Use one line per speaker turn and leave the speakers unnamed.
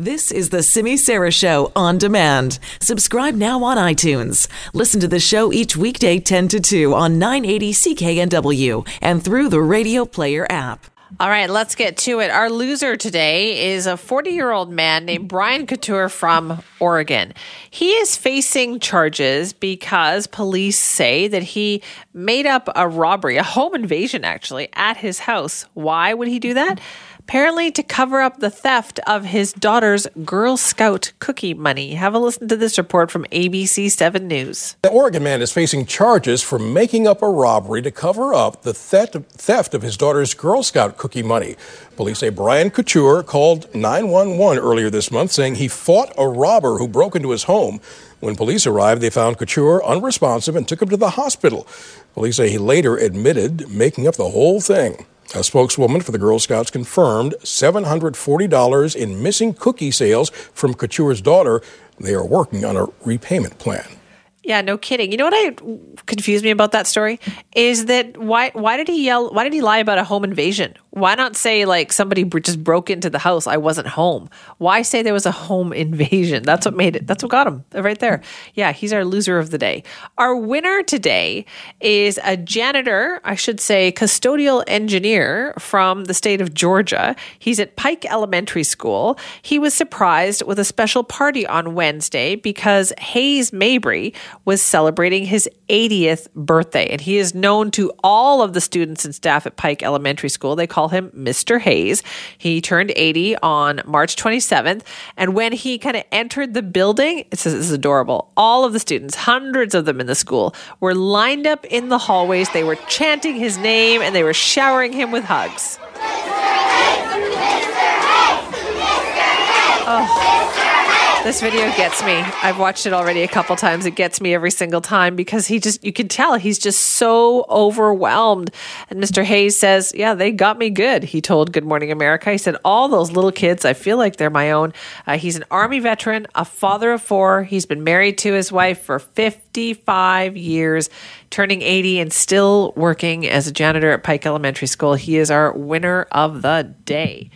This is the Simi Sara Show on demand. Subscribe now on iTunes. Listen to the show each weekday 10 to 2 on 980 CKNW and through the Radio Player app.
All right, let's get to it. Our loser today is a 40 year old man named Brian Couture from Oregon. He is facing charges because police say that he made up a robbery, a home invasion actually, at his house. Why would he do that? Apparently to cover up the theft of his daughter's Girl Scout cookie money. Have a listen to this report from ABC 7 News.
The Oregon man is facing charges for making up a robbery to cover up the theft of his daughter's Girl Scout cookie money. Police say Brian Couture called 911 earlier this month saying he fought a robber who broke into his home. When police arrived, they found Couture unresponsive and took him to the hospital. Police say he later admitted making up the whole thing. A spokeswoman for the Girl Scouts confirmed $740 in missing cookie sales from Couture's daughter. They are working on a repayment plan.
Yeah, no kidding. You know what I confused me about that story is that why why did he yell? Why did he lie about a home invasion? Why not say like somebody just broke into the house? I wasn't home. Why say there was a home invasion? That's what made it. That's what got him uh, right there. Yeah, he's our loser of the day. Our winner today is a janitor, I should say, custodial engineer from the state of Georgia. He's at Pike Elementary School. He was surprised with a special party on Wednesday because Hayes Mabry was celebrating his 80th birthday. And he is known to all of the students and staff at Pike Elementary School. They call him Mr. Hayes. He turned 80 on March 27th. And when he kind of entered the building, it says this is adorable. All of the students, hundreds of them in the school, were lined up in the hallways. They were chanting his name and they were showering him with hugs. Oh. This video gets me. I've watched it already a couple times. It gets me every single time because he just, you can tell he's just so overwhelmed. And Mr. Hayes says, Yeah, they got me good. He told Good Morning America. He said, All those little kids, I feel like they're my own. Uh, he's an Army veteran, a father of four. He's been married to his wife for 55 years, turning 80 and still working as a janitor at Pike Elementary School. He is our winner of the day.